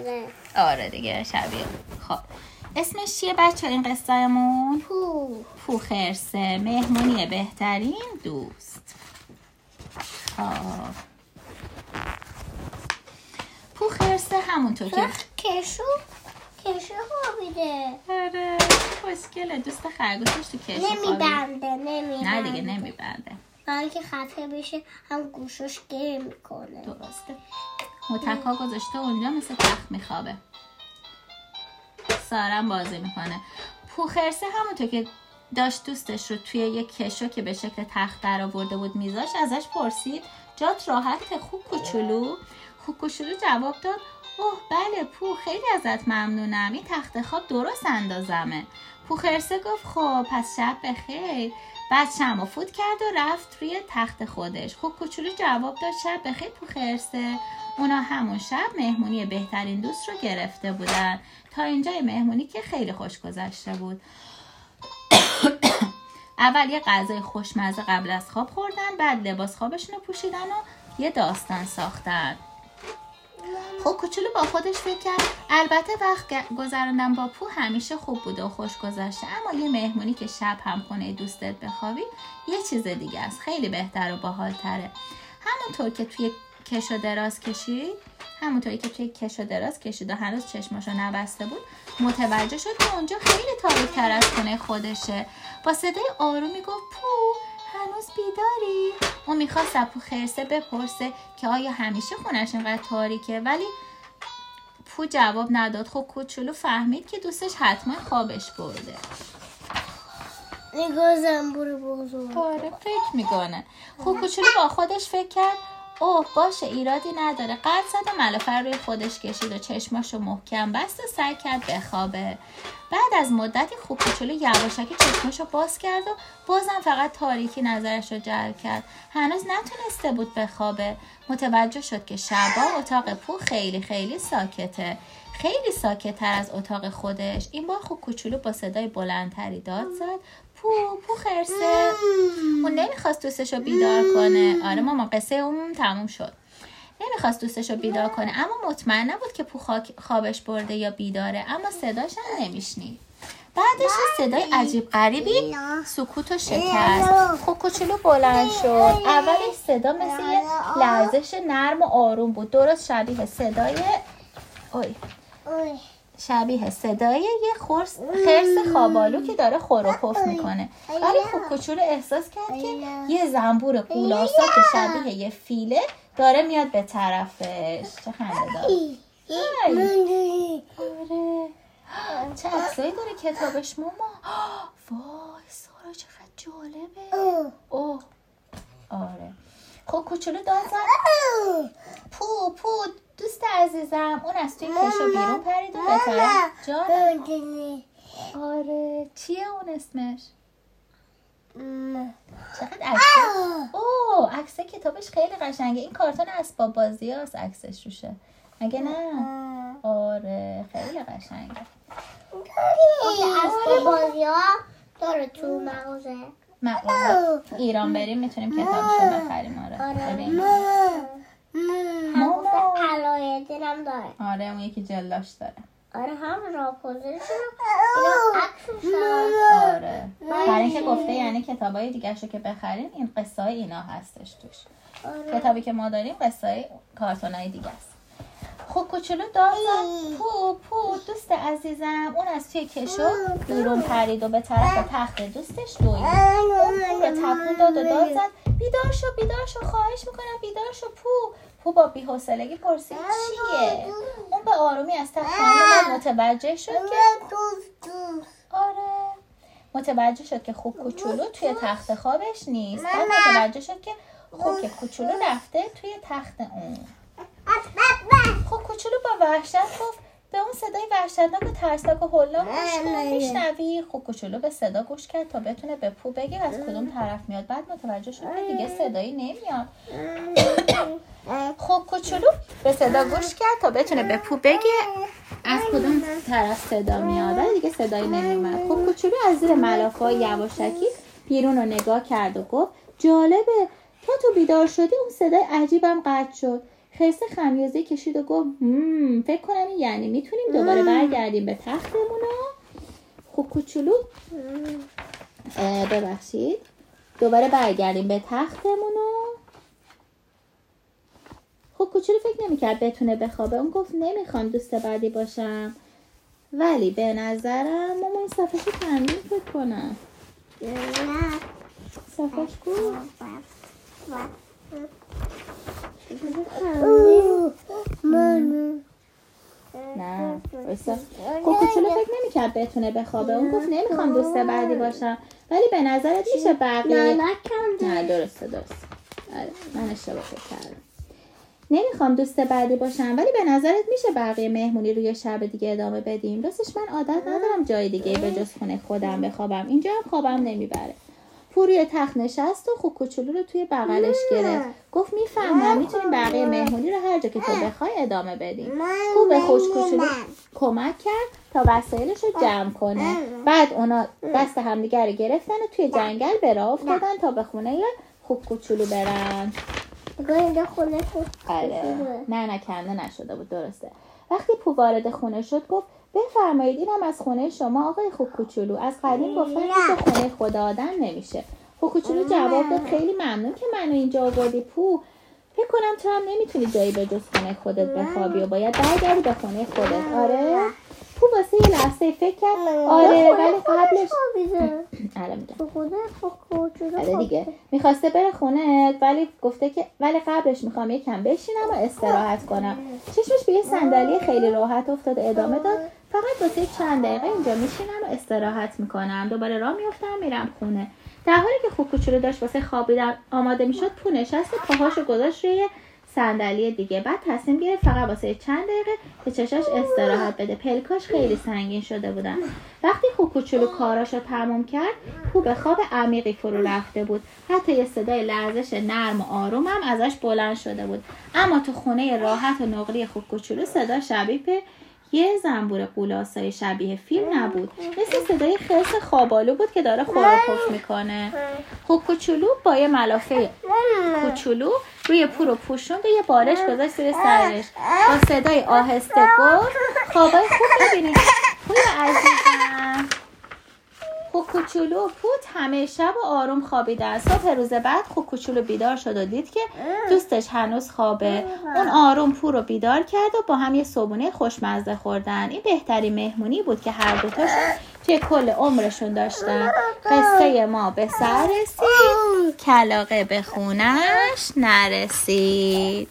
شده. آره دیگه شبیه. خب. اسمش چیه بچه این قصهمون؟ پو. پو خرسه. مهمونی بهترین دوست. خب. پو خرسه همونطور که کشو. کشو خوابیده. آره. خوشگله دوست خرگوشش تو کشو. نمیبنده نمیبنده. نه دیگه نمیبنده. برای که خفه بشه هم گوشش گیر می‌کنه. درسته. متکا گذاشته اونجا مثل تخت میخوابه. سارم بازی می‌کنه. پوخرسه همونطور که داشت دوستش رو توی یک کشو که به شکل تخت در آورده بود میذاش ازش پرسید جات راحت خوب کوچولو؟ خوب کوچولو جواب داد اوه بله پو خیلی ازت ممنونم. این تخت خواب درست اندازمه. پوخرسه گفت خب پس شب بخیر. بعد شم فوت کرد و رفت روی تخت خودش. خب کوچولو جواب داد شب بخیر پوخرسه اونا همون شب مهمونی بهترین دوست رو گرفته بودن. تا اینجای مهمونی که خیلی خوش گذشته بود. اول یه غذای خوشمزه قبل از خواب خوردن بعد لباس خوابشون رو پوشیدن و یه داستان ساختن. کوچولو با خودش فکر کرد. البته وقت گذراندن با پو همیشه خوب بوده و خوش گذشته. اما یه مهمونی که شب هم خونه دوستت بخوابی یه چیز دیگه است. خیلی بهتر و باحالتره. همونطور که توی کش و دراز کشید همونطوری که توی کش و دراز کشید و هنوز چشماشو نبسته بود متوجه شد که اونجا خیلی تاریک تر از خونه خودشه. با صدای آرومی گفت پو هنوز بیداری؟ اون می‌خواست پو خرسه بپرسه که آیا همیشه خونش اینقدر تاریکه؟ ولی پو جواب نداد. خب کوچولو فهمید که دوستش حتما خوابش برده. نگاه زنبور بزرگ. آره فکر می‌کنه. خب کوچولو با خودش فکر کرد اوه باشه ایرادی نداره. قد زد و ملافه روی خودش کشید و چشماشو محکم بست و سعی کرد بخوابه. بعد از مدتی خوب کوچولو یواشکی چشماشو باز کرد و بازم فقط تاریکی نظرش رو جلب کرد. هنوز نتونسته بود بخوابه. متوجه شد که شبا اتاق پو خیلی خیلی ساکته. خیلی ساکت تر از اتاق خودش. این بار خوب کوچولو با صدای بلندتری داد زد. پو پو خرسه. اون نمی‌خواست دوستش رو بیدار کنه. آره ماما قصه اون تموم شد. نمی‌خواست دوستش رو بیدار کنه. اما مطمئن نبود که پو خوابش برده یا بیداره. اما صداش هم نمیشنید. بعدش صدای عجیب غریبی سکوت و شکست. خب کوچولو بلند شد. اولش صدا مثل یه لرزش نرم و آروم بود. درست شبیه صدای اوی. شبیه صدای یه خرس خرس خوابالو که داره خور و پف می‌کنه. ولی خب کوچولو احساس کرد که یه زنبور قولاسا که شبیه یه فیله داره میاد به طرفش. چه خنده دار. آره. چه عکسایی داره کتابش ماما؟ وای سارا چقدر جالبه. اوه. آره. خب کوچولو داد زد. پو پو دوست عزیزم. اون از توی کشو بیرون پرید و به طرف جان آره. چیه اون اسمش؟ چقدر عکس اوه عکس کتابش خیلی قشنگه. این کارتون اسباب بازی هست عکسش روشه. مگه نه؟ آره. خیلی قشنگه. اسب بازی ها داره تو مغازه. مغازه. ایران بریم می‌تونیم کتابشو بخریم. آره. آره. ببین. هم داره. آره اون یکی جلاش داره. آره هم راپوزلش اینا عکسش هم. آره. برای اینکه گفته یعنی کتابای دیگه که بخریم این قصه های اینا هستش توش. آره. کتابی که ما داریم قصه های کارتون های دیگه است. خب کوچولو زد. پو پو دوست عزیزم. اون از توی کشو بیرون پرید و به طرف تخت دوستش دوید اون پو رو تکون داد و داد زد. بیدار شو بیدار شو خواهش می‌کنم بیدار شو پو. پو با بی‌حوصلگی پرسید چیه؟ اون به آرومی از تخت متوجه شد که آره. متوجه شد که خوب کوچولو توی تخت خوابش نیست. بعد متوجه شد که خوب که کوچولو رفته توی تخت اون. خب کوچولو با وحشت گفت به اون صدای وحشتناک و ترسناک و هلا گوش کن میشنوی؟ خب کوچولو به صدا گوش کرد تا بتونه به پو بگه از کدوم طرف میاد. بعد متوجه شد که دیگه صدایی نمیاد. خب کوچولو به صدا گوش کرد تا بتونه به پو بگه. از کدوم طرف صدا میاد؟ ولی دیگه صدایی نمیومد خب کوچولو از زیر ملافه یواشکی بیرون رو نگاه کرد و گفت جالبه. تا تو بیدار شدی اون صدای عجیبم قطع شد. خرسه خمیازه کشید و گفت "مم، فکر کنم این یعنی می‌تونیم دوباره برگردیم به تختمون و خوب کوچولو اه، ببخشید. دوباره برگردیم به تختمون خب کوچولو فکر نمی‌کرد بتونه بخوابه. اون گفت نمی‌خوام دوست بعدی باشم. ولی به نظرم ماما این صفحه تمرین فکر کنم نه صفحش کو؟ نه. خب کوچولو فکر نمی‌کرد بتونه بخوابه. اون گفت نمی‌خوام دوست بعدی باشم. ولی به نظرت میشه بقیه؟ نه درسته درسته. آره من اشتباه فکر کردم. نمی‌خوام دوست بعدی باشم ولی به نظرت میشه بقیه مهمونی روی شب دیگه ادامه بدیم؟ راستش من عادت ندارم جای دیگه به جز خونه خودم بخوابم. اینجا هم خوابم نمی‌بره. پو روی تخت نشست و خوب کوچولو رو توی بغلش گرفت. گفت می‌فهمم می‌تونیم بقیه مهمونی رو هر جا که تو بخوای ادامه بدیم. خوب به خوش کوچولو کمک کرد تا وسایلش رو جمع کنه. بعد اونا دست همدیگه رو گرفتن و توی جنگل به راه افتادن تا به خونه خوب کوچولو برن. اینجا خونه آره نه نه کنده نشده بود درسته. وقتی پو وارد خونه شد گفت بفرمایید اینم از خونه شما آقای خوب کوچولو از قدیم گفتن که خونه خدا آدم نمیشه. خوب کوچولو جواب داد خیلی ممنون که منو اینجا آوردی پو. فکر کنم تو هم نمی‌تونی جایی به جز خونه خودت بخوابی و باید برگردی به خونه خودت. آره؟ پو واسه یه لحظه فکر کرد. آره ولی قبلش آره میگم. تو خب کوچولو آره دیگه. می‌خواسته بره خونه ولی گفته که ولی قبلش می‌خوام یکم بشینم و استراحت کنم. چشمش به یه صندلی خیلی راحت افتاد ادامه داد. فقط واسه چند دقیقه اینجا میشینم و استراحت می‌کنم. دوباره راه میفتم میرم خونه. در حالی که خوب کوچولو داشت واسه خوابیدن آماده می‌شد پو نشست و پاهاشو گذاشت روی صندلی دیگه. بعد تصمیم گرفت فقط واسه چند دقیقه به چشاش استراحت بده. پلکاش خیلی سنگین شده بودن وقتی خوب کوچولو کاراشو تموم کرد پو به خواب عمیقی فرو رفته بود. حتی یه صدای لرزش نرم و آروم هم ازش بلند شده بود. اما تو خونه راحت و نقلی خوب کوچولو صدا شبیه به یه زنبور قولاسای شبیه فیلم نبود. مثل صدای خرس خوابالو بود که داره خور و پف می‌کنه. خوب کوچولو با یه ملافه کوچولو روی پور و پوشون به یه بالش گذاشت زیر سرش. با صدای آهسته گفت خوابای خوب می‌بینی خوی عزیزم. خوب کوچولو و پوت همه شب و آروم خوابیدن صبح روز بعد خوب کوچولو بیدار شد و دید که دوستش هنوز خوابه. اون آروم پو رو بیدار کرد و با هم یه صبونه خوشمزه خوردن. این بهترین مهمونی بود که هر دوتاش توی کل عمرشون داشتن. قصه ما به سر رسید. کلاقه به خونش نرسید.